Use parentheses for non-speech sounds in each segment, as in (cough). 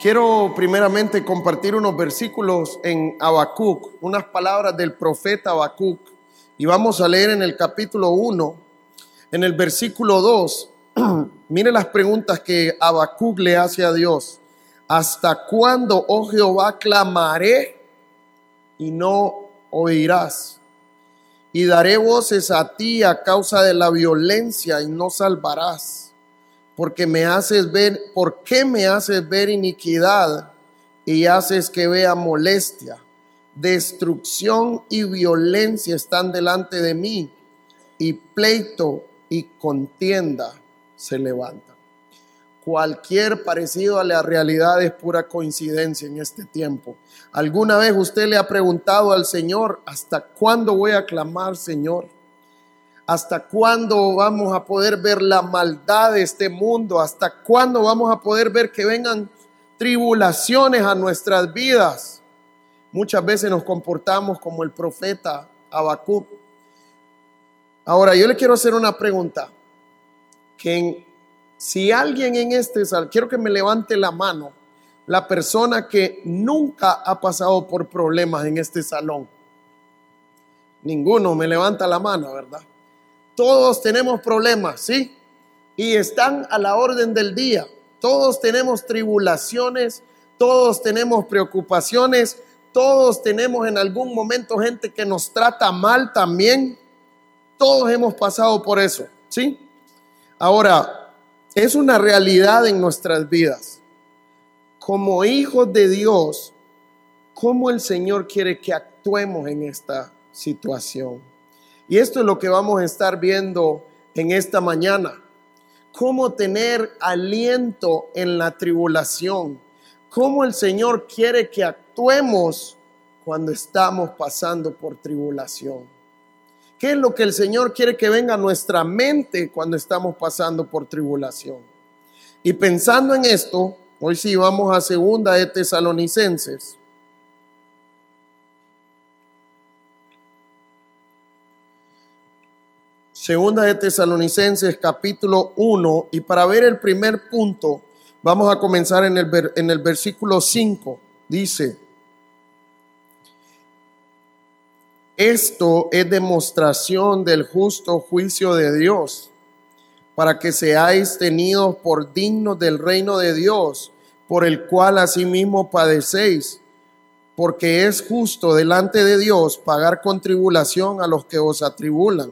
Quiero primeramente compartir unos versículos en Habacuc, unas palabras del profeta Habacuc. Y vamos a leer en el capítulo 1, en el versículo 2. (clears throat) Mire las preguntas que Habacuc le hace a Dios. ¿Hasta cuándo, oh Jehová, clamaré y no oirás? Y daré voces a ti a causa de la violencia y no salvarás porque me haces ver, ¿por qué me haces ver iniquidad y haces que vea molestia? Destrucción y violencia están delante de mí y pleito y contienda se levanta. Cualquier parecido a la realidad es pura coincidencia en este tiempo. ¿Alguna vez usted le ha preguntado al Señor, ¿hasta cuándo voy a clamar, Señor? ¿Hasta cuándo vamos a poder ver la maldad de este mundo? ¿Hasta cuándo vamos a poder ver que vengan tribulaciones a nuestras vidas? Muchas veces nos comportamos como el profeta Habacuc. Ahora, yo le quiero hacer una pregunta. Que si alguien en este sal, quiero que me levante la mano, la persona que nunca ha pasado por problemas en este salón. Ninguno me levanta la mano, ¿verdad? Todos tenemos problemas, ¿sí? Y están a la orden del día. Todos tenemos tribulaciones, todos tenemos preocupaciones, todos tenemos en algún momento gente que nos trata mal también. Todos hemos pasado por eso, ¿sí? Ahora, es una realidad en nuestras vidas. Como hijos de Dios, ¿cómo el Señor quiere que actuemos en esta situación? Y esto es lo que vamos a estar viendo en esta mañana. Cómo tener aliento en la tribulación. Cómo el Señor quiere que actuemos cuando estamos pasando por tribulación. ¿Qué es lo que el Señor quiere que venga a nuestra mente cuando estamos pasando por tribulación? Y pensando en esto, hoy sí vamos a segunda de Tesalonicenses Segunda de Tesalonicenses capítulo 1 y para ver el primer punto vamos a comenzar en el, en el versículo 5. Dice, esto es demostración del justo juicio de Dios, para que seáis tenidos por dignos del reino de Dios, por el cual asimismo padecéis, porque es justo delante de Dios pagar con tribulación a los que os atribulan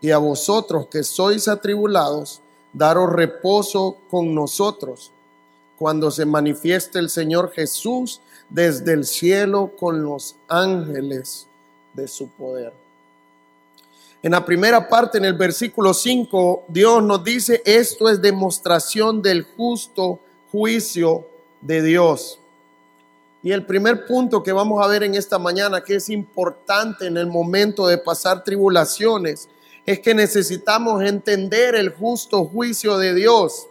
y a vosotros que sois atribulados, daros reposo con nosotros cuando se manifieste el Señor Jesús desde el cielo con los ángeles de su poder. En la primera parte, en el versículo 5, Dios nos dice, esto es demostración del justo juicio de Dios. Y el primer punto que vamos a ver en esta mañana, que es importante en el momento de pasar tribulaciones, es que necesitamos entender el justo juicio de Dios.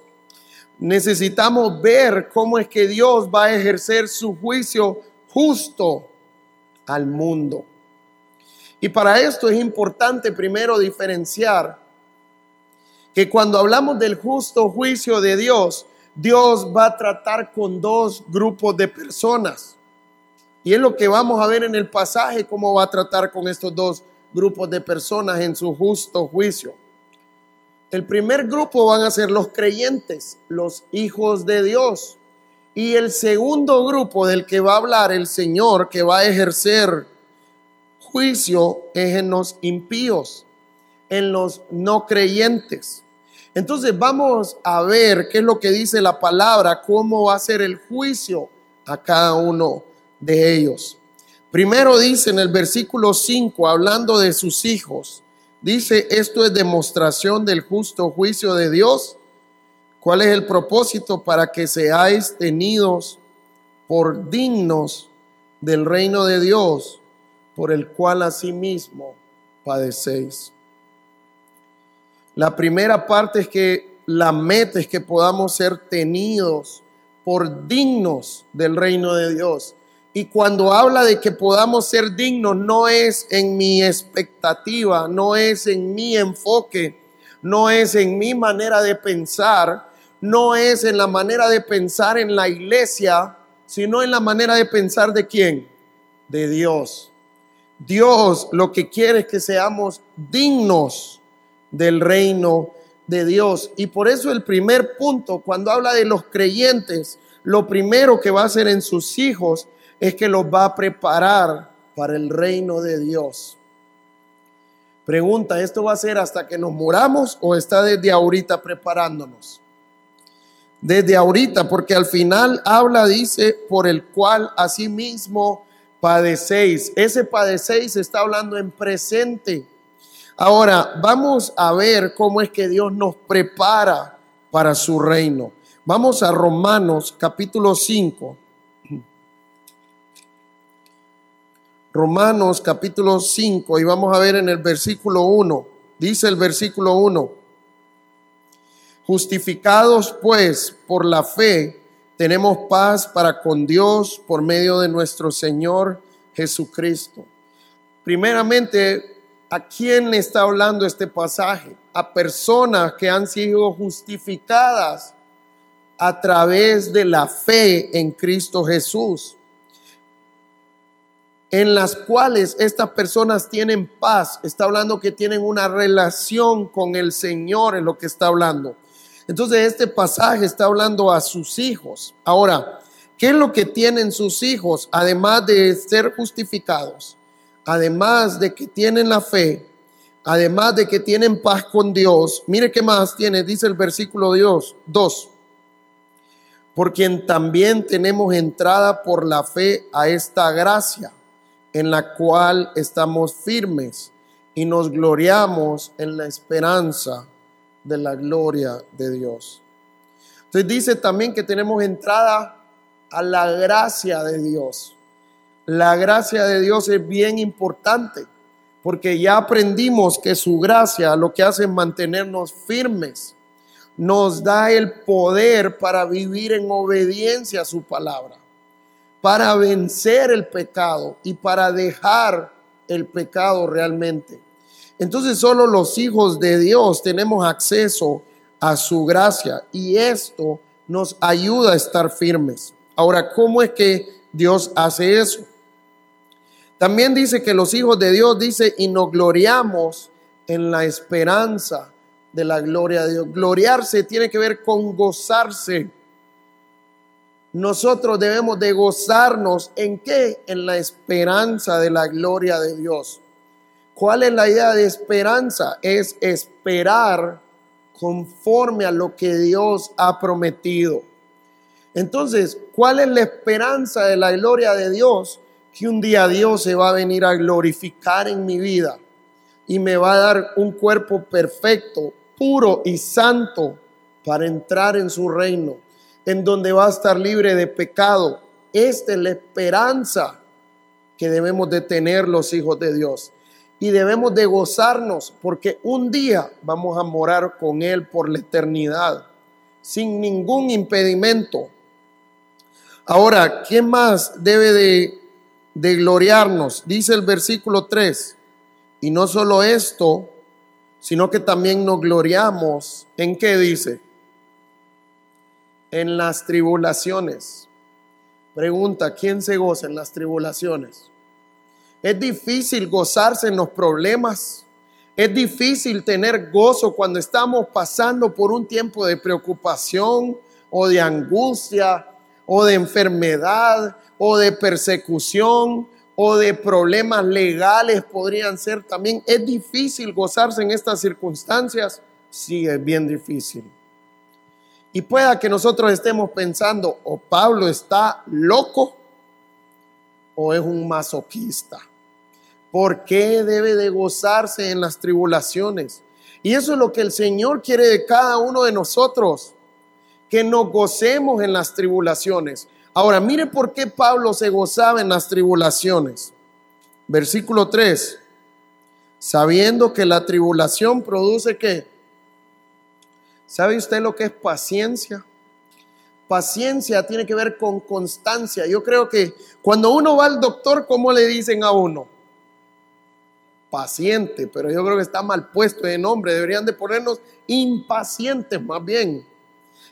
Necesitamos ver cómo es que Dios va a ejercer su juicio justo al mundo. Y para esto es importante primero diferenciar que cuando hablamos del justo juicio de Dios, Dios va a tratar con dos grupos de personas. Y es lo que vamos a ver en el pasaje, cómo va a tratar con estos dos grupos de personas en su justo juicio. El primer grupo van a ser los creyentes, los hijos de Dios. Y el segundo grupo del que va a hablar el Señor, que va a ejercer juicio, es en los impíos, en los no creyentes. Entonces vamos a ver qué es lo que dice la palabra, cómo va a ser el juicio a cada uno de ellos. Primero dice en el versículo 5, hablando de sus hijos, dice, esto es demostración del justo juicio de Dios. ¿Cuál es el propósito? Para que seáis tenidos por dignos del reino de Dios, por el cual asimismo padecéis. La primera parte es que la meta es que podamos ser tenidos por dignos del reino de Dios. Y cuando habla de que podamos ser dignos, no es en mi expectativa, no es en mi enfoque, no es en mi manera de pensar, no es en la manera de pensar en la iglesia, sino en la manera de pensar de quién? De Dios. Dios lo que quiere es que seamos dignos del reino de Dios. Y por eso el primer punto, cuando habla de los creyentes, lo primero que va a hacer en sus hijos es que los va a preparar para el reino de Dios. Pregunta, ¿esto va a ser hasta que nos muramos o está desde ahorita preparándonos? Desde ahorita, porque al final habla, dice, por el cual asimismo padecéis. Ese padecéis está hablando en presente. Ahora, vamos a ver cómo es que Dios nos prepara para su reino. Vamos a Romanos capítulo 5. Romanos capítulo 5 y vamos a ver en el versículo 1. Dice el versículo 1. Justificados pues por la fe, tenemos paz para con Dios por medio de nuestro Señor Jesucristo. Primeramente, ¿a quién está hablando este pasaje? A personas que han sido justificadas a través de la fe en Cristo Jesús en las cuales estas personas tienen paz. Está hablando que tienen una relación con el Señor en lo que está hablando. Entonces este pasaje está hablando a sus hijos. Ahora, ¿qué es lo que tienen sus hijos? Además de ser justificados, además de que tienen la fe, además de que tienen paz con Dios. Mire qué más tiene, dice el versículo Dios 2. Por quien también tenemos entrada por la fe a esta gracia en la cual estamos firmes y nos gloriamos en la esperanza de la gloria de Dios. Entonces dice también que tenemos entrada a la gracia de Dios. La gracia de Dios es bien importante porque ya aprendimos que su gracia lo que hace es mantenernos firmes. Nos da el poder para vivir en obediencia a su palabra para vencer el pecado y para dejar el pecado realmente. Entonces solo los hijos de Dios tenemos acceso a su gracia y esto nos ayuda a estar firmes. Ahora, ¿cómo es que Dios hace eso? También dice que los hijos de Dios, dice, y nos gloriamos en la esperanza de la gloria de Dios. Gloriarse tiene que ver con gozarse nosotros debemos de gozarnos en qué? En la esperanza de la gloria de Dios. ¿Cuál es la idea de esperanza? Es esperar conforme a lo que Dios ha prometido. Entonces, ¿cuál es la esperanza de la gloria de Dios? Que un día Dios se va a venir a glorificar en mi vida y me va a dar un cuerpo perfecto, puro y santo para entrar en su reino en donde va a estar libre de pecado. Esta es la esperanza que debemos de tener los hijos de Dios. Y debemos de gozarnos porque un día vamos a morar con Él por la eternidad, sin ningún impedimento. Ahora, ¿quién más debe de, de gloriarnos? Dice el versículo 3. Y no solo esto, sino que también nos gloriamos. ¿En qué dice? En las tribulaciones. Pregunta, ¿quién se goza en las tribulaciones? Es difícil gozarse en los problemas. Es difícil tener gozo cuando estamos pasando por un tiempo de preocupación o de angustia o de enfermedad o de persecución o de problemas legales podrían ser también. Es difícil gozarse en estas circunstancias. Sí, es bien difícil. Y pueda que nosotros estemos pensando, o Pablo está loco o es un masoquista. ¿Por qué debe de gozarse en las tribulaciones? Y eso es lo que el Señor quiere de cada uno de nosotros, que nos gocemos en las tribulaciones. Ahora, mire por qué Pablo se gozaba en las tribulaciones. Versículo 3. Sabiendo que la tribulación produce qué? ¿Sabe usted lo que es paciencia? Paciencia tiene que ver con constancia. Yo creo que cuando uno va al doctor, ¿cómo le dicen a uno? Paciente, pero yo creo que está mal puesto de nombre. Deberían de ponernos impacientes más bien.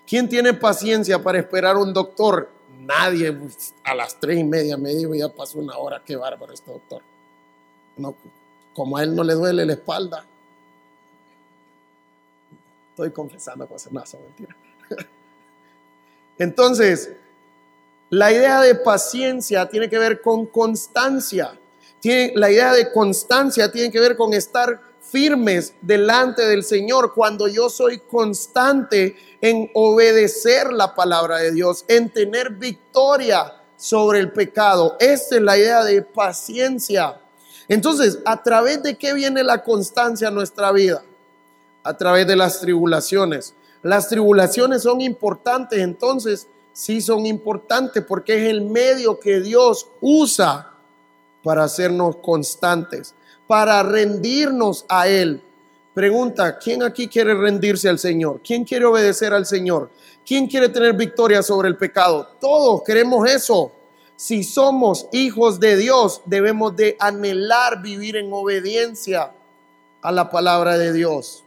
¿Quién tiene paciencia para esperar un doctor? nadie a las tres y media me dijo, ya pasó una hora, qué bárbaro este doctor. No, como a él no le duele la espalda. Estoy confesando cosas, no, son mentira. (laughs) Entonces, la idea de paciencia tiene que ver con constancia. Tiene, la idea de constancia tiene que ver con estar firmes delante del Señor cuando yo soy constante en obedecer la palabra de Dios, en tener victoria sobre el pecado. Esta es la idea de paciencia. Entonces, ¿a través de qué viene la constancia en nuestra vida? A través de las tribulaciones. Las tribulaciones son importantes, entonces sí son importantes porque es el medio que Dios usa para hacernos constantes, para rendirnos a Él. Pregunta, ¿quién aquí quiere rendirse al Señor? ¿Quién quiere obedecer al Señor? ¿Quién quiere tener victoria sobre el pecado? Todos queremos eso. Si somos hijos de Dios, debemos de anhelar vivir en obediencia a la palabra de Dios.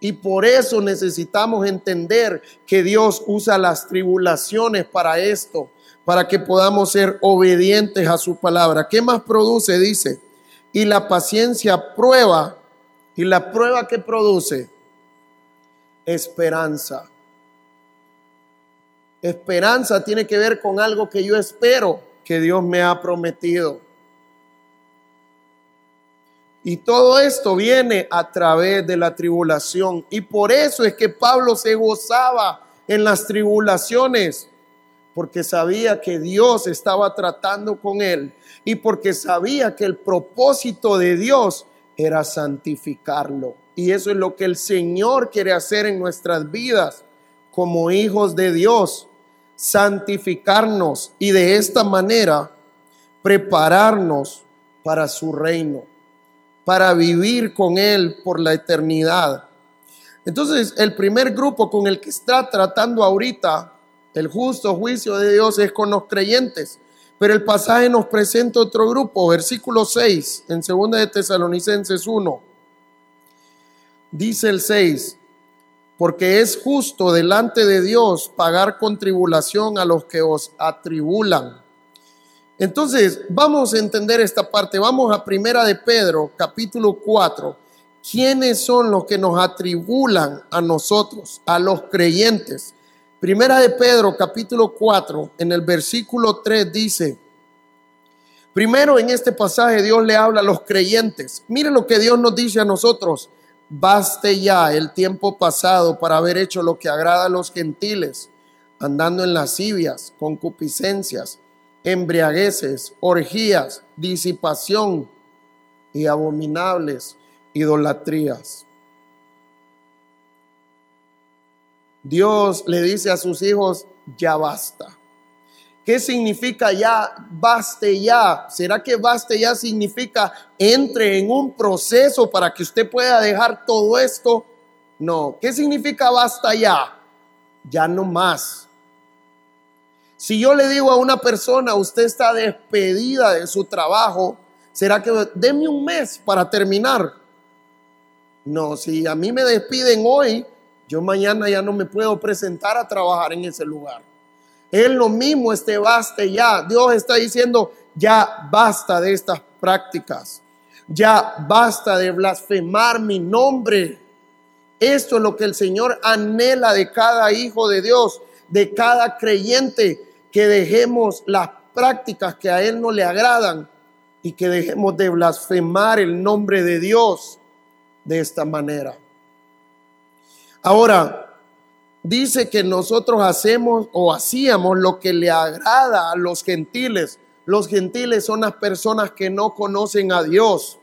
Y por eso necesitamos entender que Dios usa las tribulaciones para esto, para que podamos ser obedientes a su palabra. ¿Qué más produce? Dice, y la paciencia prueba, y la prueba que produce, esperanza. Esperanza tiene que ver con algo que yo espero que Dios me ha prometido. Y todo esto viene a través de la tribulación. Y por eso es que Pablo se gozaba en las tribulaciones, porque sabía que Dios estaba tratando con él y porque sabía que el propósito de Dios era santificarlo. Y eso es lo que el Señor quiere hacer en nuestras vidas como hijos de Dios, santificarnos y de esta manera prepararnos para su reino para vivir con Él por la eternidad. Entonces, el primer grupo con el que está tratando ahorita el justo juicio de Dios es con los creyentes. Pero el pasaje nos presenta otro grupo, versículo 6, en 2 de Tesalonicenses 1. Dice el 6, porque es justo delante de Dios pagar con tribulación a los que os atribulan entonces, vamos a entender esta parte. Vamos a Primera de Pedro, capítulo 4. ¿Quiénes son los que nos atribulan a nosotros, a los creyentes? Primera de Pedro, capítulo 4, en el versículo 3 dice, primero en este pasaje Dios le habla a los creyentes. Miren lo que Dios nos dice a nosotros. Baste ya el tiempo pasado para haber hecho lo que agrada a los gentiles, andando en lascivias, concupiscencias embriagueces, orgías, disipación y abominables idolatrías. Dios le dice a sus hijos, ya basta. ¿Qué significa ya baste ya? ¿Será que baste ya significa entre en un proceso para que usted pueda dejar todo esto? No. ¿Qué significa basta ya? Ya no más. Si yo le digo a una persona, usted está despedida de su trabajo, ¿será que deme un mes para terminar? No, si a mí me despiden hoy, yo mañana ya no me puedo presentar a trabajar en ese lugar. Es lo mismo, este baste ya. Dios está diciendo, ya basta de estas prácticas. Ya basta de blasfemar mi nombre. Esto es lo que el Señor anhela de cada hijo de Dios, de cada creyente que dejemos las prácticas que a Él no le agradan y que dejemos de blasfemar el nombre de Dios de esta manera. Ahora, dice que nosotros hacemos o hacíamos lo que le agrada a los gentiles. Los gentiles son las personas que no conocen a Dios.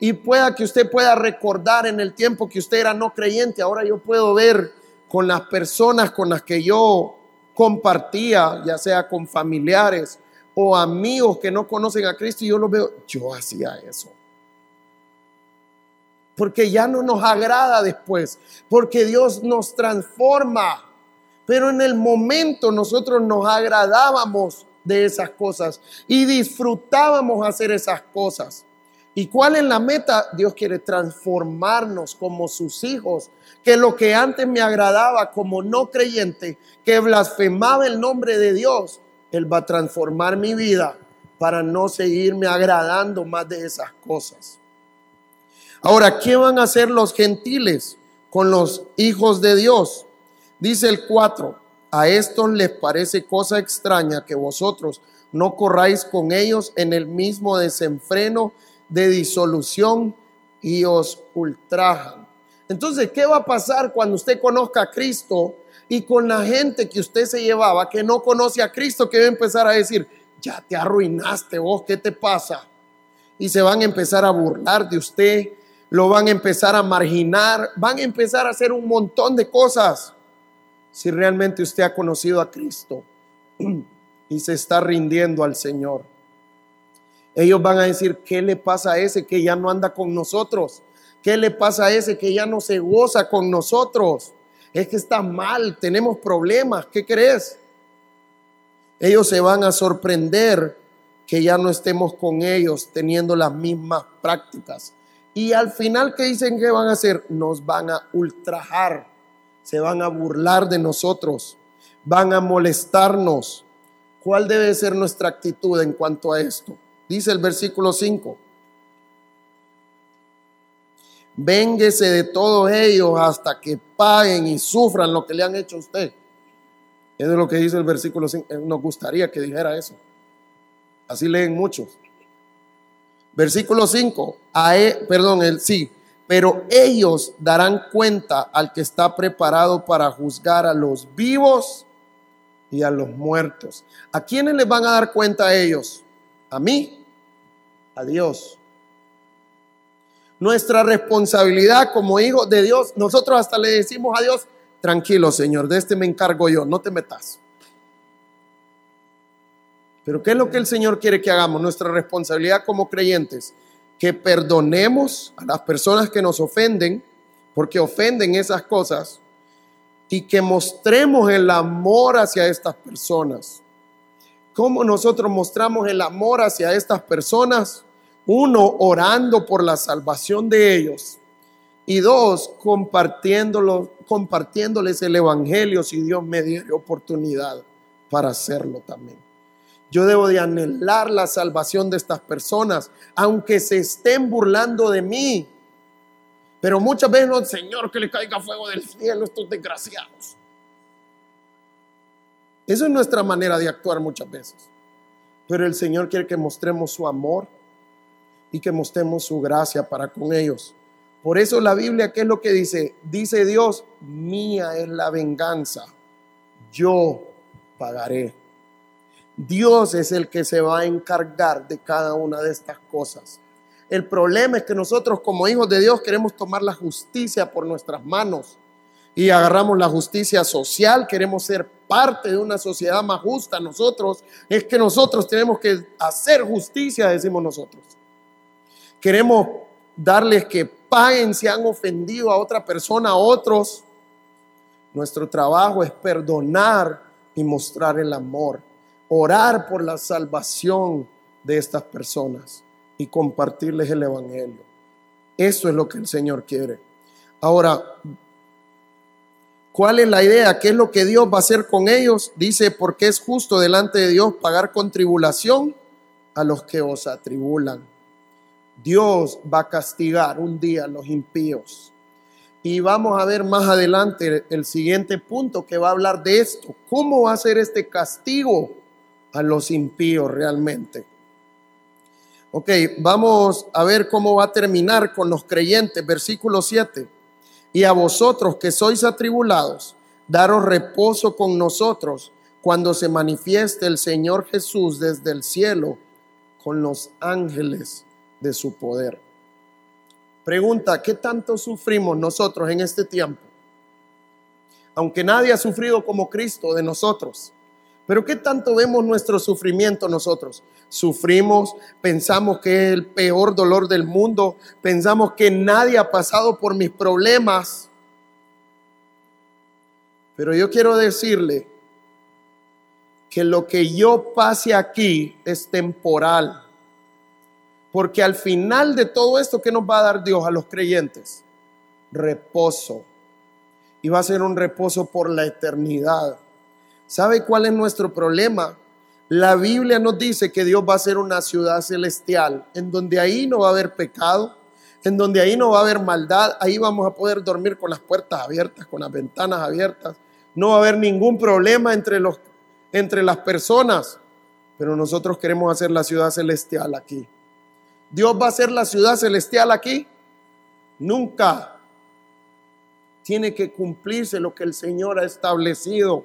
Y pueda que usted pueda recordar en el tiempo que usted era no creyente, ahora yo puedo ver con las personas con las que yo compartía, ya sea con familiares o amigos que no conocen a Cristo, y yo lo veo, yo hacía eso. Porque ya no nos agrada después, porque Dios nos transforma. Pero en el momento nosotros nos agradábamos de esas cosas y disfrutábamos hacer esas cosas. ¿Y cuál es la meta? Dios quiere transformarnos como sus hijos. Que lo que antes me agradaba como no creyente, que blasfemaba el nombre de Dios, Él va a transformar mi vida para no seguirme agradando más de esas cosas. Ahora, ¿qué van a hacer los gentiles con los hijos de Dios? Dice el 4, a estos les parece cosa extraña que vosotros no corráis con ellos en el mismo desenfreno de disolución y os ultrajan. Entonces, ¿qué va a pasar cuando usted conozca a Cristo y con la gente que usted se llevaba que no conoce a Cristo, que va a empezar a decir, ya te arruinaste vos, ¿qué te pasa? Y se van a empezar a burlar de usted, lo van a empezar a marginar, van a empezar a hacer un montón de cosas. Si realmente usted ha conocido a Cristo (clears throat) y se está rindiendo al Señor. Ellos van a decir, ¿qué le pasa a ese que ya no anda con nosotros? ¿Qué le pasa a ese que ya no se goza con nosotros? Es que está mal, tenemos problemas, ¿qué crees? Ellos se van a sorprender que ya no estemos con ellos teniendo las mismas prácticas. Y al final, ¿qué dicen que van a hacer? Nos van a ultrajar, se van a burlar de nosotros, van a molestarnos. ¿Cuál debe ser nuestra actitud en cuanto a esto? Dice el versículo 5. Vénguese de todos ellos hasta que paguen y sufran lo que le han hecho a usted. Eso es lo que dice el versículo 5. Eh, nos gustaría que dijera eso. Así leen muchos. Versículo 5, e, perdón, sí, pero ellos darán cuenta al que está preparado para juzgar a los vivos y a los muertos. ¿A quiénes les van a dar cuenta a ellos? A mí, a Dios. Nuestra responsabilidad como hijos de Dios, nosotros hasta le decimos a Dios, tranquilo Señor, de este me encargo yo, no te metas. Pero ¿qué es lo que el Señor quiere que hagamos? Nuestra responsabilidad como creyentes, que perdonemos a las personas que nos ofenden, porque ofenden esas cosas, y que mostremos el amor hacia estas personas. ¿Cómo nosotros mostramos el amor hacia estas personas? Uno, orando por la salvación de ellos. Y dos, compartiéndoles el Evangelio si Dios me diera oportunidad para hacerlo también. Yo debo de anhelar la salvación de estas personas, aunque se estén burlando de mí. Pero muchas veces no, Señor, que le caiga fuego del cielo a estos desgraciados. Esa es nuestra manera de actuar muchas veces. Pero el Señor quiere que mostremos su amor y que mostremos su gracia para con ellos. Por eso la Biblia, ¿qué es lo que dice? Dice Dios, mía es la venganza, yo pagaré. Dios es el que se va a encargar de cada una de estas cosas. El problema es que nosotros como hijos de Dios queremos tomar la justicia por nuestras manos y agarramos la justicia social, queremos ser parte de una sociedad más justa. Nosotros es que nosotros tenemos que hacer justicia, decimos nosotros. Queremos darles que paguen si han ofendido a otra persona, a otros. Nuestro trabajo es perdonar y mostrar el amor orar por la salvación de estas personas y compartirles el Evangelio. Eso es lo que el Señor quiere. Ahora, ¿cuál es la idea? ¿Qué es lo que Dios va a hacer con ellos? Dice, porque es justo delante de Dios pagar con tribulación a los que os atribulan. Dios va a castigar un día a los impíos. Y vamos a ver más adelante el siguiente punto que va a hablar de esto. ¿Cómo va a ser este castigo? a los impíos realmente. Ok, vamos a ver cómo va a terminar con los creyentes, versículo 7. Y a vosotros que sois atribulados, daros reposo con nosotros cuando se manifieste el Señor Jesús desde el cielo con los ángeles de su poder. Pregunta, ¿qué tanto sufrimos nosotros en este tiempo? Aunque nadie ha sufrido como Cristo de nosotros. Pero ¿qué tanto vemos nuestro sufrimiento nosotros? Sufrimos, pensamos que es el peor dolor del mundo, pensamos que nadie ha pasado por mis problemas. Pero yo quiero decirle que lo que yo pase aquí es temporal. Porque al final de todo esto, ¿qué nos va a dar Dios a los creyentes? Reposo. Y va a ser un reposo por la eternidad. ¿Sabe cuál es nuestro problema? La Biblia nos dice que Dios va a ser una ciudad celestial, en donde ahí no va a haber pecado, en donde ahí no va a haber maldad, ahí vamos a poder dormir con las puertas abiertas, con las ventanas abiertas, no va a haber ningún problema entre, los, entre las personas, pero nosotros queremos hacer la ciudad celestial aquí. Dios va a hacer la ciudad celestial aquí. Nunca tiene que cumplirse lo que el Señor ha establecido.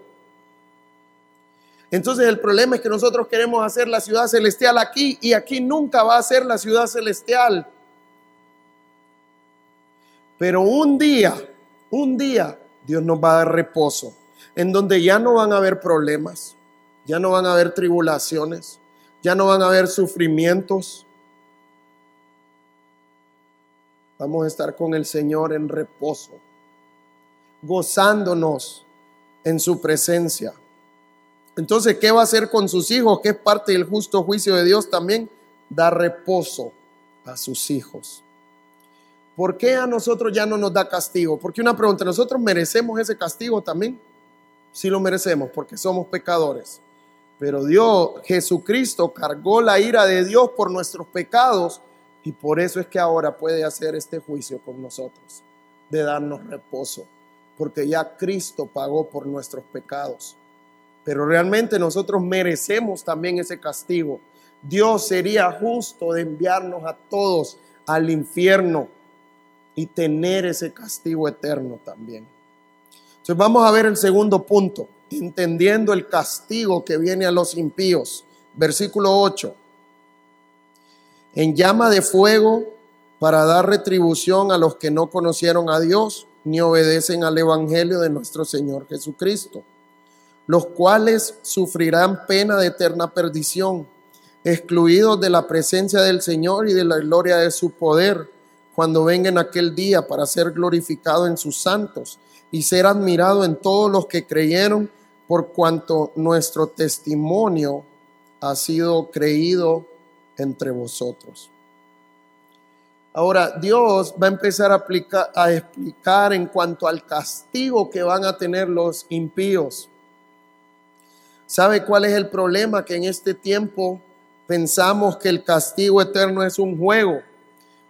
Entonces el problema es que nosotros queremos hacer la ciudad celestial aquí y aquí nunca va a ser la ciudad celestial. Pero un día, un día, Dios nos va a dar reposo, en donde ya no van a haber problemas, ya no van a haber tribulaciones, ya no van a haber sufrimientos. Vamos a estar con el Señor en reposo, gozándonos en su presencia. Entonces, ¿qué va a hacer con sus hijos? Que es parte del justo juicio de Dios también. Dar reposo a sus hijos. ¿Por qué a nosotros ya no nos da castigo? Porque una pregunta, ¿nosotros merecemos ese castigo también? Sí lo merecemos porque somos pecadores. Pero Dios, Jesucristo, cargó la ira de Dios por nuestros pecados y por eso es que ahora puede hacer este juicio con nosotros, de darnos reposo, porque ya Cristo pagó por nuestros pecados pero realmente nosotros merecemos también ese castigo. Dios sería justo de enviarnos a todos al infierno y tener ese castigo eterno también. Entonces vamos a ver el segundo punto, entendiendo el castigo que viene a los impíos. Versículo 8. En llama de fuego para dar retribución a los que no conocieron a Dios ni obedecen al Evangelio de nuestro Señor Jesucristo los cuales sufrirán pena de eterna perdición, excluidos de la presencia del Señor y de la gloria de su poder, cuando venga en aquel día para ser glorificado en sus santos y ser admirado en todos los que creyeron, por cuanto nuestro testimonio ha sido creído entre vosotros. Ahora, Dios va a empezar a, a explicar en cuanto al castigo que van a tener los impíos. ¿Sabe cuál es el problema? Que en este tiempo pensamos que el castigo eterno es un juego.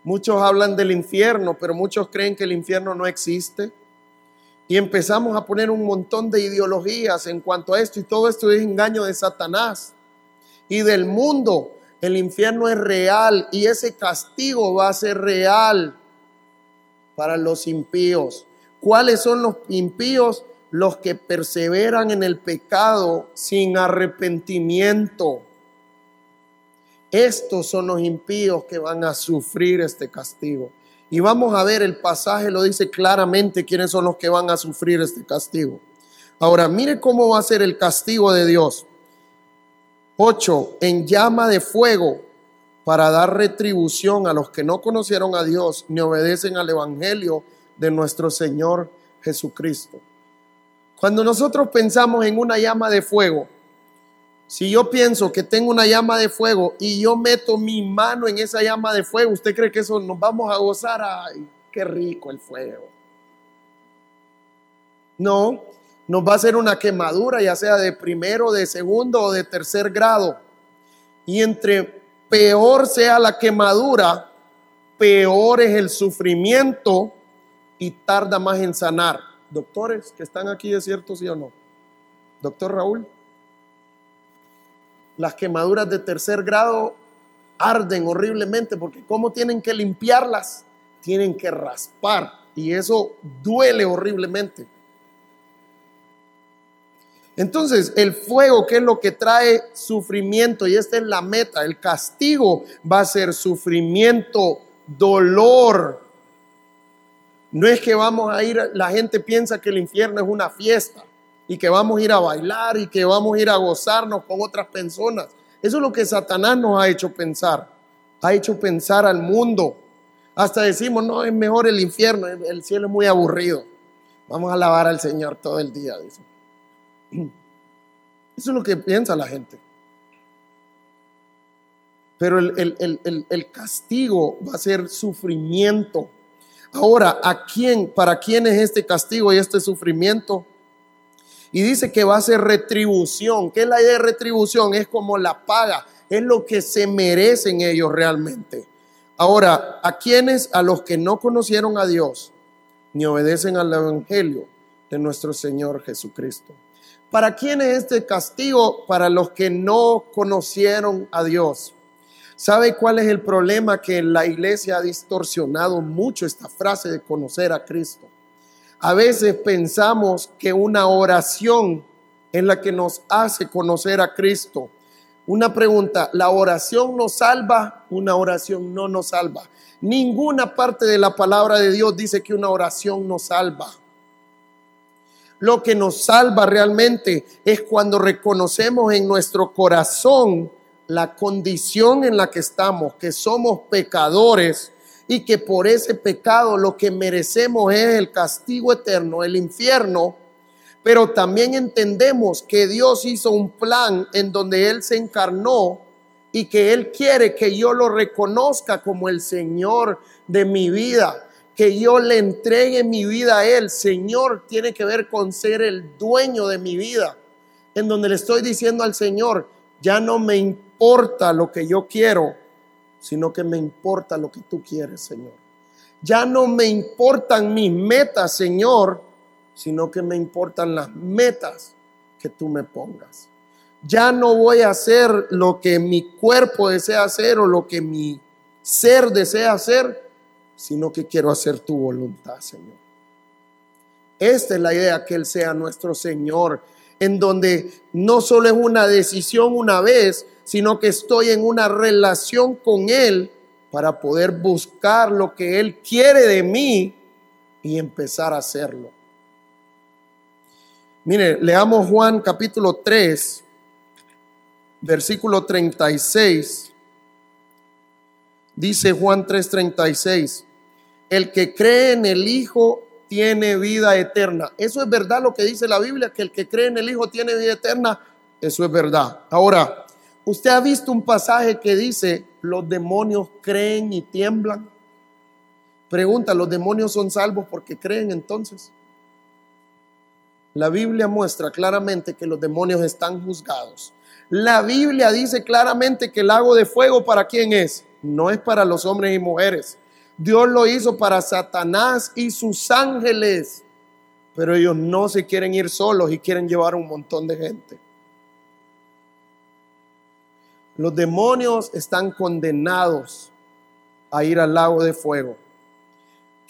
Muchos hablan del infierno, pero muchos creen que el infierno no existe. Y empezamos a poner un montón de ideologías en cuanto a esto y todo esto es engaño de Satanás y del mundo. El infierno es real y ese castigo va a ser real para los impíos. ¿Cuáles son los impíos? los que perseveran en el pecado sin arrepentimiento. Estos son los impíos que van a sufrir este castigo. Y vamos a ver, el pasaje lo dice claramente quiénes son los que van a sufrir este castigo. Ahora, mire cómo va a ser el castigo de Dios. 8. En llama de fuego para dar retribución a los que no conocieron a Dios ni obedecen al Evangelio de nuestro Señor Jesucristo. Cuando nosotros pensamos en una llama de fuego, si yo pienso que tengo una llama de fuego y yo meto mi mano en esa llama de fuego, ¿usted cree que eso nos vamos a gozar? ¡Ay, qué rico el fuego! No, nos va a hacer una quemadura, ya sea de primero, de segundo o de tercer grado. Y entre peor sea la quemadura, peor es el sufrimiento y tarda más en sanar doctores que están aquí, ¿es cierto, sí o no? Doctor Raúl, las quemaduras de tercer grado arden horriblemente porque ¿cómo tienen que limpiarlas? Tienen que raspar y eso duele horriblemente. Entonces, el fuego, ¿qué es lo que trae sufrimiento? Y esta es la meta. El castigo va a ser sufrimiento, dolor, no es que vamos a ir, la gente piensa que el infierno es una fiesta y que vamos a ir a bailar y que vamos a ir a gozarnos con otras personas. Eso es lo que Satanás nos ha hecho pensar. Ha hecho pensar al mundo. Hasta decimos, no, es mejor el infierno, el cielo es muy aburrido. Vamos a alabar al Señor todo el día, dice. Eso es lo que piensa la gente. pero el, castigo va a ser sufrimiento. Ahora, ¿a quién, para quién es este castigo y este sufrimiento? Y dice que va a ser retribución. ¿Qué es la idea de retribución? Es como la paga, es lo que se merecen ellos realmente. Ahora, ¿a quiénes? A los que no conocieron a Dios ni obedecen al Evangelio de nuestro Señor Jesucristo. ¿Para quién es este castigo? Para los que no conocieron a Dios. ¿Sabe cuál es el problema? Que la iglesia ha distorsionado mucho esta frase de conocer a Cristo. A veces pensamos que una oración es la que nos hace conocer a Cristo. Una pregunta, ¿la oración nos salva? Una oración no nos salva. Ninguna parte de la palabra de Dios dice que una oración nos salva. Lo que nos salva realmente es cuando reconocemos en nuestro corazón la condición en la que estamos, que somos pecadores y que por ese pecado lo que merecemos es el castigo eterno, el infierno, pero también entendemos que Dios hizo un plan en donde Él se encarnó y que Él quiere que yo lo reconozca como el Señor de mi vida, que yo le entregue mi vida a Él. Señor tiene que ver con ser el dueño de mi vida, en donde le estoy diciendo al Señor, ya no me importa lo que yo quiero, sino que me importa lo que tú quieres, Señor. Ya no me importan mis metas, Señor, sino que me importan las metas que tú me pongas. Ya no voy a hacer lo que mi cuerpo desea hacer o lo que mi ser desea hacer, sino que quiero hacer tu voluntad, Señor. Esta es la idea, que Él sea nuestro Señor, en donde no solo es una decisión una vez, sino que estoy en una relación con Él para poder buscar lo que Él quiere de mí y empezar a hacerlo. Mire, leamos Juan capítulo 3, versículo 36. Dice Juan 3:36, el que cree en el Hijo tiene vida eterna. Eso es verdad lo que dice la Biblia, que el que cree en el Hijo tiene vida eterna. Eso es verdad. Ahora, ¿usted ha visto un pasaje que dice, los demonios creen y tiemblan? Pregunta, ¿los demonios son salvos porque creen entonces? La Biblia muestra claramente que los demonios están juzgados. La Biblia dice claramente que el lago de fuego para quién es? No es para los hombres y mujeres. Dios lo hizo para Satanás y sus ángeles. Pero ellos no se quieren ir solos y quieren llevar un montón de gente. Los demonios están condenados a ir al lago de fuego.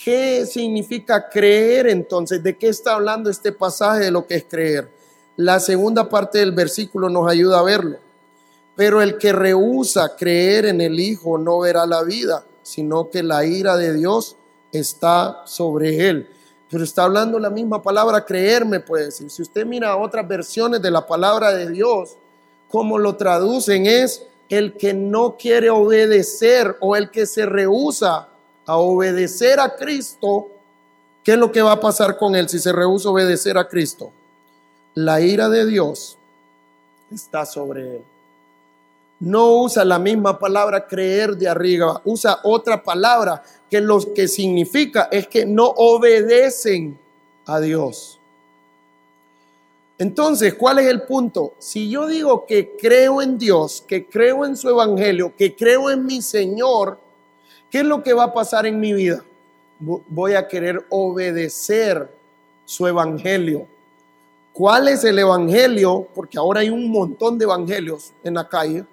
¿Qué significa creer entonces? ¿De qué está hablando este pasaje de lo que es creer? La segunda parte del versículo nos ayuda a verlo. Pero el que rehúsa creer en el Hijo no verá la vida, sino que la ira de Dios está sobre él. Pero está hablando la misma palabra creer, me puede decir. Si usted mira otras versiones de la palabra de Dios, como lo traducen es el que no quiere obedecer o el que se rehúsa a obedecer a Cristo, ¿qué es lo que va a pasar con él si se rehúsa a obedecer a Cristo? la ira de Dios está sobre él. No usa la misma palabra creer de arriba, usa otra palabra que lo que significa es que no obedecen a Dios. Entonces, ¿cuál es el punto? Si yo digo que creo en Dios, que creo en su evangelio, que creo en mi Señor, ¿qué es lo que va a pasar en mi vida? Voy a querer obedecer su evangelio ¿Cuál es el evangelio? Porque ahora hay un montón de evangelios en la calle.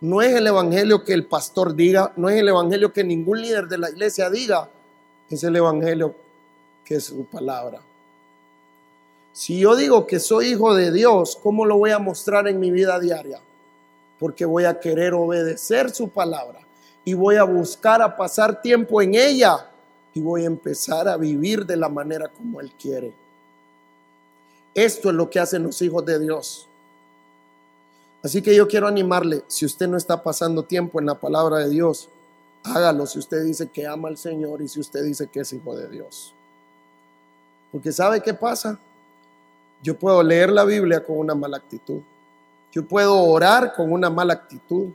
No es el evangelio que el pastor diga, no es el evangelio que ningún líder de la iglesia diga, es el evangelio que es su palabra. Si yo digo que soy hijo de Dios, ¿cómo lo voy a mostrar en mi vida diaria? Porque voy a querer obedecer su palabra y voy a buscar a pasar tiempo en ella y voy a empezar a vivir de la manera como Él quiere. Esto es lo que hacen los hijos de Dios. Así que yo quiero animarle, si usted no está pasando tiempo en la palabra de Dios, hágalo si usted dice que ama al Señor y si usted dice que es hijo de Dios. Porque ¿sabe qué pasa? Yo puedo leer la Biblia con una mala actitud. Yo puedo orar con una mala actitud.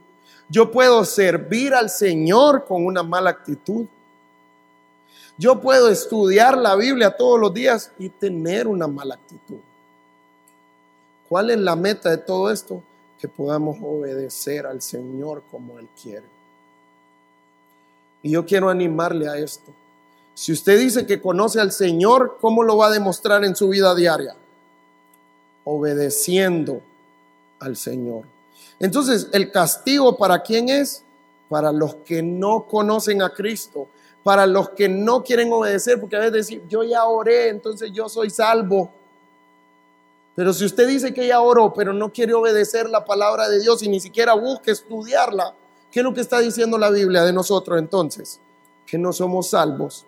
Yo puedo servir al Señor con una mala actitud. Yo puedo estudiar la Biblia todos los días y tener una mala actitud. ¿Cuál es la meta de todo esto? Que podamos obedecer al Señor como Él quiere. Y yo quiero animarle a esto. Si usted dice que conoce al Señor, ¿cómo lo va a demostrar en su vida diaria? Obedeciendo al Señor. Entonces, el castigo para quién es? Para los que no conocen a Cristo, para los que no quieren obedecer, porque a veces decir, yo ya oré, entonces yo soy salvo. Pero si usted dice que ya oró, pero no quiere obedecer la palabra de Dios y ni siquiera busca estudiarla, ¿qué es lo que está diciendo la Biblia de nosotros entonces? Que no somos salvos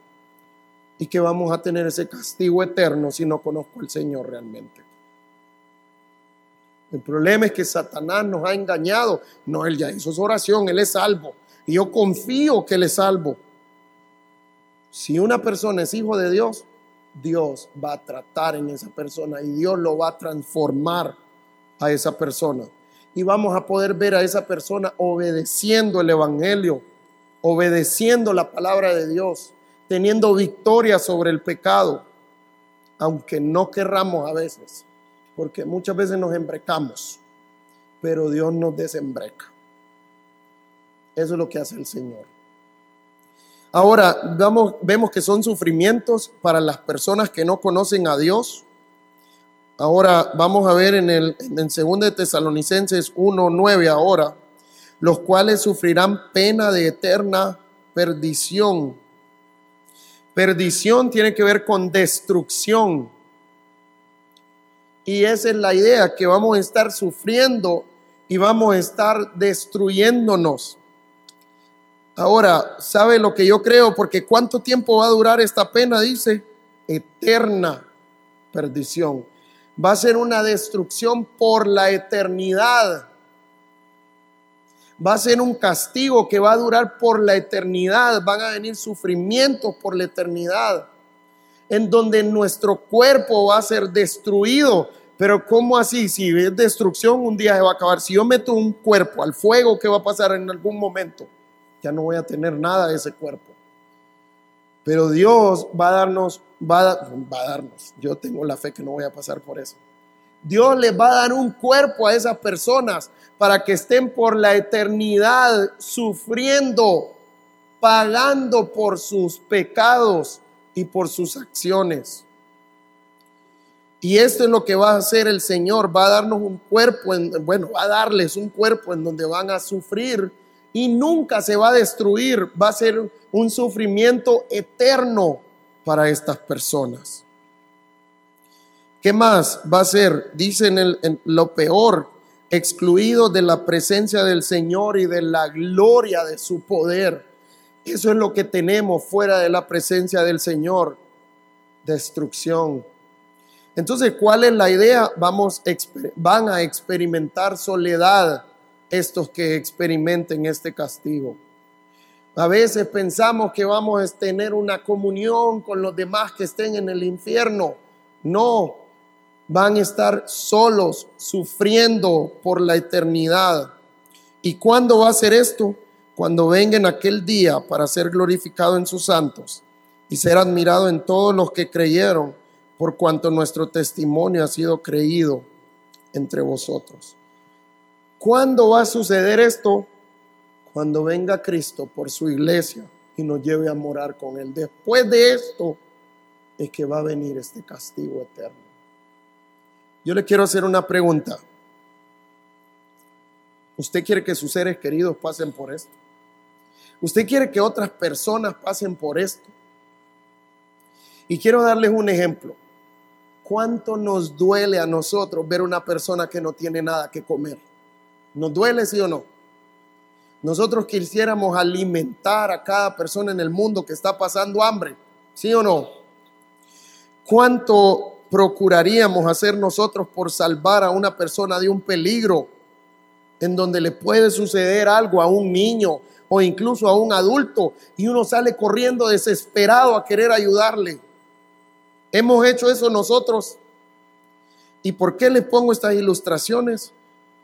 y que vamos a tener ese castigo eterno si no conozco al Señor realmente. El problema es que Satanás nos ha engañado. No, él ya hizo su oración, él es salvo. Y yo confío que él es salvo. Si una persona es hijo de Dios, Dios va a tratar en esa persona y Dios lo va a transformar a esa persona. Y vamos a poder ver a esa persona obedeciendo el Evangelio, obedeciendo la palabra de Dios, teniendo victoria sobre el pecado, aunque no querramos a veces, porque muchas veces nos embrecamos, pero Dios nos desembreca. Eso es lo que hace el Señor. Ahora vemos que son sufrimientos para las personas que no conocen a Dios. Ahora vamos a ver en el en 2 de Tesalonicenses 1:9 ahora, los cuales sufrirán pena de eterna perdición. Perdición tiene que ver con destrucción. Y esa es la idea, que vamos a estar sufriendo y vamos a estar destruyéndonos. Ahora, ¿sabe lo que yo creo? Porque ¿cuánto tiempo va a durar esta pena? Dice, eterna perdición. Va a ser una destrucción por la eternidad. Va a ser un castigo que va a durar por la eternidad. Van a venir sufrimientos por la eternidad. En donde nuestro cuerpo va a ser destruido. Pero ¿cómo así? Si es destrucción, un día se va a acabar. Si yo meto un cuerpo al fuego, ¿qué va a pasar en algún momento? Ya no voy a tener nada de ese cuerpo. Pero Dios va a darnos, va a, va a darnos, yo tengo la fe que no voy a pasar por eso. Dios les va a dar un cuerpo a esas personas para que estén por la eternidad sufriendo, pagando por sus pecados y por sus acciones. Y esto es lo que va a hacer el Señor, va a darnos un cuerpo, en, bueno, va a darles un cuerpo en donde van a sufrir y nunca se va a destruir, va a ser un sufrimiento eterno para estas personas. ¿Qué más va a ser? Dicen en lo peor, excluido de la presencia del Señor y de la gloria de su poder. Eso es lo que tenemos fuera de la presencia del Señor. Destrucción. Entonces, ¿cuál es la idea? Vamos, van a experimentar soledad estos que experimenten este castigo. A veces pensamos que vamos a tener una comunión con los demás que estén en el infierno. No, van a estar solos, sufriendo por la eternidad. ¿Y cuándo va a ser esto? Cuando venga en aquel día para ser glorificado en sus santos y ser admirado en todos los que creyeron, por cuanto nuestro testimonio ha sido creído entre vosotros. ¿Cuándo va a suceder esto? Cuando venga Cristo por su iglesia y nos lleve a morar con Él. Después de esto es que va a venir este castigo eterno. Yo le quiero hacer una pregunta. ¿Usted quiere que sus seres queridos pasen por esto? ¿Usted quiere que otras personas pasen por esto? Y quiero darles un ejemplo. ¿Cuánto nos duele a nosotros ver una persona que no tiene nada que comer? ¿Nos duele, sí o no? Nosotros quisiéramos alimentar a cada persona en el mundo que está pasando hambre, ¿sí o no? ¿Cuánto procuraríamos hacer nosotros por salvar a una persona de un peligro en donde le puede suceder algo a un niño o incluso a un adulto y uno sale corriendo desesperado a querer ayudarle? ¿Hemos hecho eso nosotros? ¿Y por qué les pongo estas ilustraciones?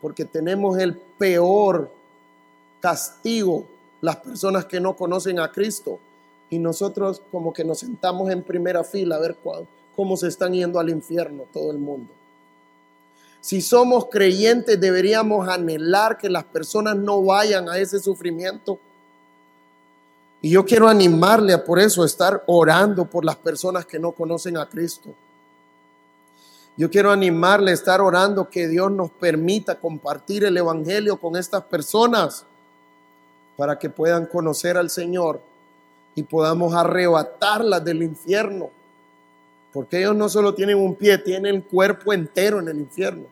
Porque tenemos el peor castigo las personas que no conocen a Cristo y nosotros como que nos sentamos en primera fila a ver cómo se están yendo al infierno todo el mundo. Si somos creyentes deberíamos anhelar que las personas no vayan a ese sufrimiento. Y yo quiero animarle a por eso estar orando por las personas que no conocen a Cristo. Yo quiero animarle a estar orando que Dios nos permita compartir el Evangelio con estas personas para que puedan conocer al Señor y podamos arrebatarlas del infierno. Porque ellos no solo tienen un pie, tienen el cuerpo entero en el infierno.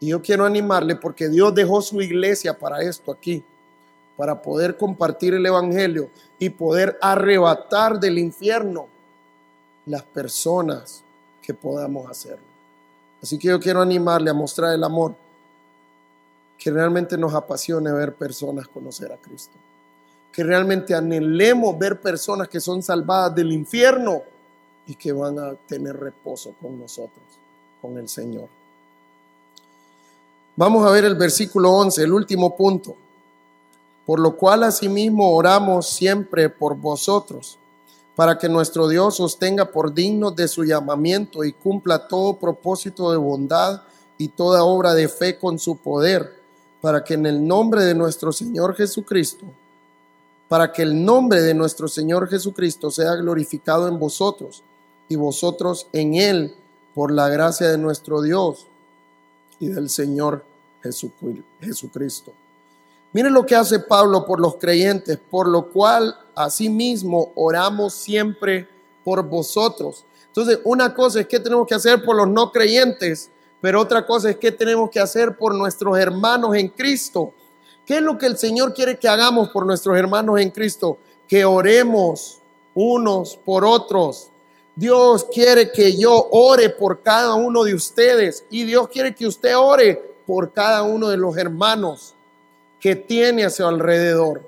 Y yo quiero animarle porque Dios dejó su iglesia para esto aquí, para poder compartir el Evangelio y poder arrebatar del infierno las personas que podamos hacerlo. Así que yo quiero animarle a mostrar el amor que realmente nos apasione ver personas conocer a Cristo que realmente anhelemos ver personas que son salvadas del infierno y que van a tener reposo con nosotros, con el Señor. Vamos a ver el versículo 11, el último punto. Por lo cual asimismo oramos siempre por vosotros, para que nuestro Dios os tenga por dignos de su llamamiento y cumpla todo propósito de bondad y toda obra de fe con su poder, para que en el nombre de nuestro Señor Jesucristo, para que el nombre de nuestro Señor Jesucristo sea glorificado en vosotros y vosotros en Él por la gracia de nuestro Dios y del Señor Jesucristo. Miren lo que hace Pablo por los creyentes, por lo cual asimismo oramos siempre por vosotros. Entonces, una cosa es que tenemos que hacer por los no creyentes, pero otra cosa es que tenemos que hacer por nuestros hermanos en Cristo. ¿Qué es lo que el Señor quiere que hagamos por nuestros hermanos en Cristo? Que oremos unos por otros. Dios quiere que yo ore por cada uno de ustedes y Dios quiere que usted ore por cada uno de los hermanos que tiene a su alrededor.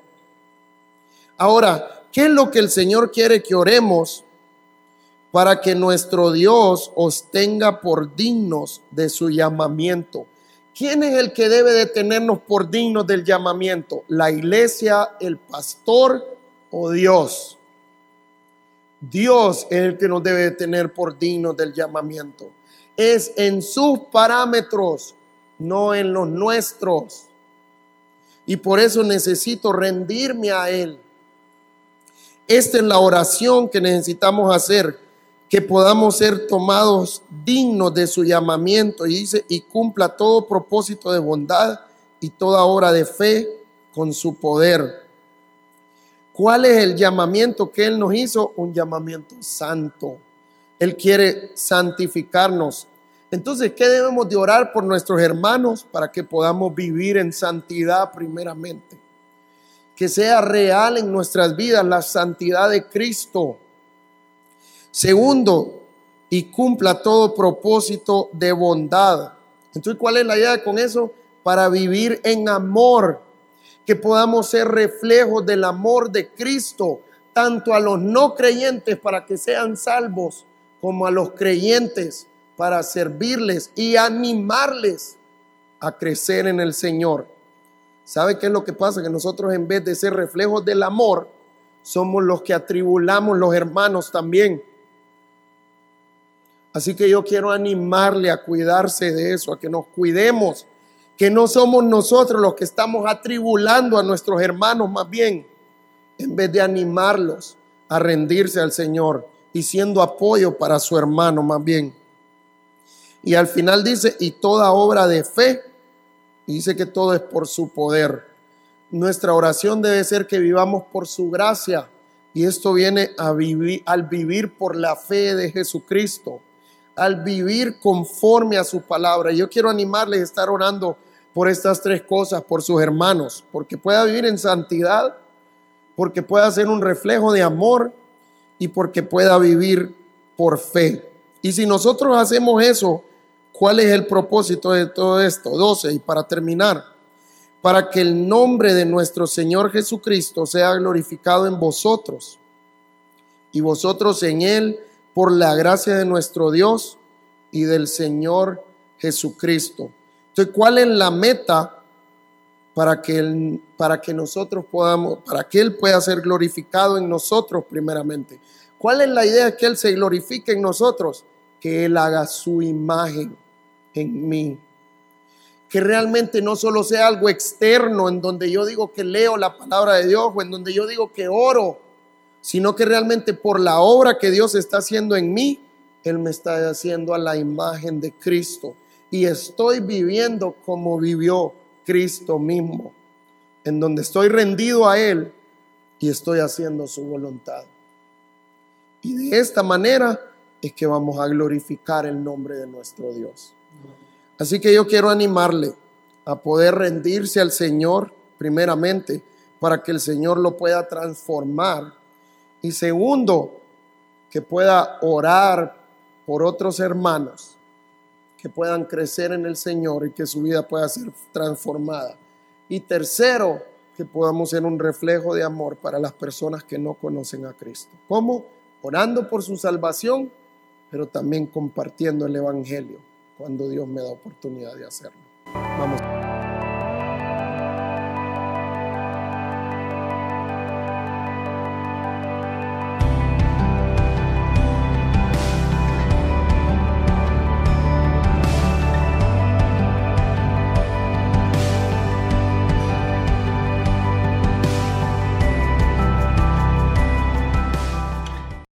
Ahora, ¿qué es lo que el Señor quiere que oremos para que nuestro Dios os tenga por dignos de su llamamiento? ¿Quién es el que debe de tenernos por dignos del llamamiento? ¿La iglesia, el pastor o Dios? Dios es el que nos debe de tener por dignos del llamamiento. Es en sus parámetros, no en los nuestros. Y por eso necesito rendirme a Él. Esta es la oración que necesitamos hacer que podamos ser tomados dignos de su llamamiento. Y dice, y cumpla todo propósito de bondad y toda obra de fe con su poder. ¿Cuál es el llamamiento que Él nos hizo? Un llamamiento santo. Él quiere santificarnos. Entonces, ¿qué debemos de orar por nuestros hermanos para que podamos vivir en santidad primeramente? Que sea real en nuestras vidas la santidad de Cristo Segundo, y cumpla todo propósito de bondad. Entonces, ¿cuál es la idea con eso? Para vivir en amor, que podamos ser reflejos del amor de Cristo, tanto a los no creyentes para que sean salvos, como a los creyentes para servirles y animarles a crecer en el Señor. ¿Sabe qué es lo que pasa? Que nosotros en vez de ser reflejos del amor, somos los que atribulamos los hermanos también Así que yo quiero animarle a cuidarse de eso, a que nos cuidemos, que no somos nosotros los que estamos atribulando a nuestros hermanos más bien, en vez de animarlos a rendirse al Señor y siendo apoyo para su hermano más bien. Y al final dice, y toda obra de fe, dice que todo es por su poder. Nuestra oración debe ser que vivamos por su gracia. Y esto viene al vivir por la fe de Jesucristo al vivir conforme a su palabra. Yo quiero animarles a estar orando por estas tres cosas, por sus hermanos, porque pueda vivir en santidad, porque pueda ser un reflejo de amor y porque pueda vivir por fe. Y si nosotros hacemos eso, ¿cuál es el propósito de todo esto? 12. Y para terminar, para que el nombre de nuestro Señor Jesucristo sea glorificado en vosotros y vosotros en Él por la gracia de nuestro Dios y del Señor Jesucristo. Entonces, ¿cuál es la meta para que, él, para que nosotros podamos, para que Él pueda ser glorificado en nosotros primeramente. ¿Cuál es la idea que Él se glorifique en nosotros? Que Él haga su imagen en mí. Que realmente no solo sea algo externo en donde yo digo que leo la palabra de Dios o en donde yo digo que oro, sino que realmente por la obra que Dios está haciendo en mí, Él me está haciendo a la imagen de Cristo. Y estoy viviendo como vivió Cristo mismo, en donde estoy rendido a Él y estoy haciendo su voluntad. Y de esta manera es que vamos a glorificar el nombre de nuestro Dios. Así que yo quiero animarle a poder rendirse al Señor primeramente para que el Señor lo pueda transformar. Y segundo, que pueda orar por otros hermanos que puedan crecer en el Señor y que su vida pueda ser transformada. Y tercero, que podamos ser un reflejo de amor para las personas que no conocen a Cristo. ¿Cómo? Orando por su salvación, pero también compartiendo el Evangelio cuando Dios me da oportunidad de hacerlo.